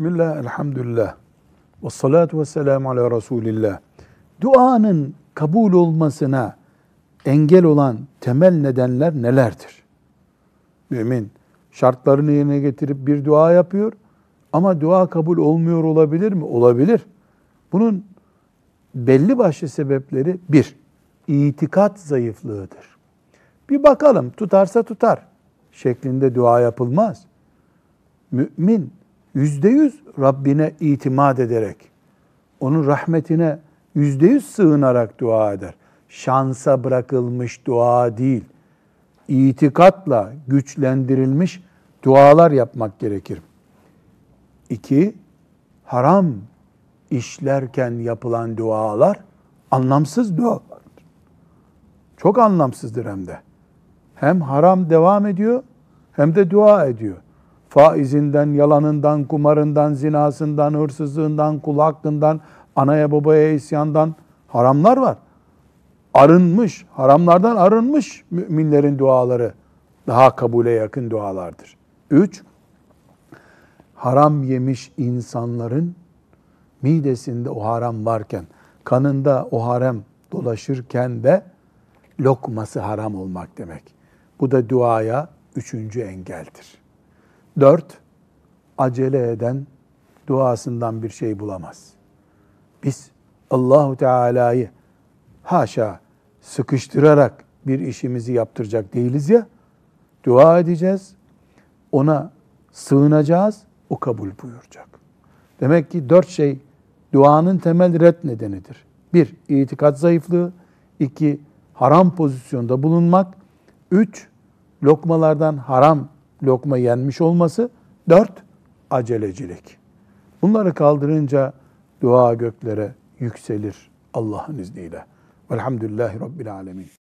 Bismillah, elhamdülillah. Ve salatu ve selamu ala Resulillah. Duanın kabul olmasına engel olan temel nedenler nelerdir? Mümin şartlarını yerine getirip bir dua yapıyor ama dua kabul olmuyor olabilir mi? Olabilir. Bunun belli başlı sebepleri bir, itikat zayıflığıdır. Bir bakalım tutarsa tutar şeklinde dua yapılmaz. Mümin yüzde yüz Rabbine itimat ederek, onun rahmetine yüzde yüz sığınarak dua eder. Şansa bırakılmış dua değil, itikatla güçlendirilmiş dualar yapmak gerekir. İki, haram işlerken yapılan dualar anlamsız dualardır. Çok anlamsızdır hem de. Hem haram devam ediyor hem de dua ediyor. Faizinden, yalanından, kumarından, zinasından, hırsızlığından, kul hakkından, anaya babaya isyandan haramlar var. Arınmış, haramlardan arınmış müminlerin duaları daha kabule yakın dualardır. Üç, haram yemiş insanların midesinde o haram varken, kanında o haram dolaşırken de lokması haram olmak demek. Bu da duaya üçüncü engeldir. Dört, acele eden duasından bir şey bulamaz. Biz Allahu Teala'yı haşa sıkıştırarak bir işimizi yaptıracak değiliz ya. Dua edeceğiz. Ona sığınacağız. O kabul buyuracak. Demek ki dört şey duanın temel red nedenidir. Bir, itikat zayıflığı. iki haram pozisyonda bulunmak. Üç, lokmalardan haram lokma yenmiş olması. Dört, acelecilik. Bunları kaldırınca dua göklere yükselir Allah'ın izniyle. Velhamdülillahi Rabbil Alemin.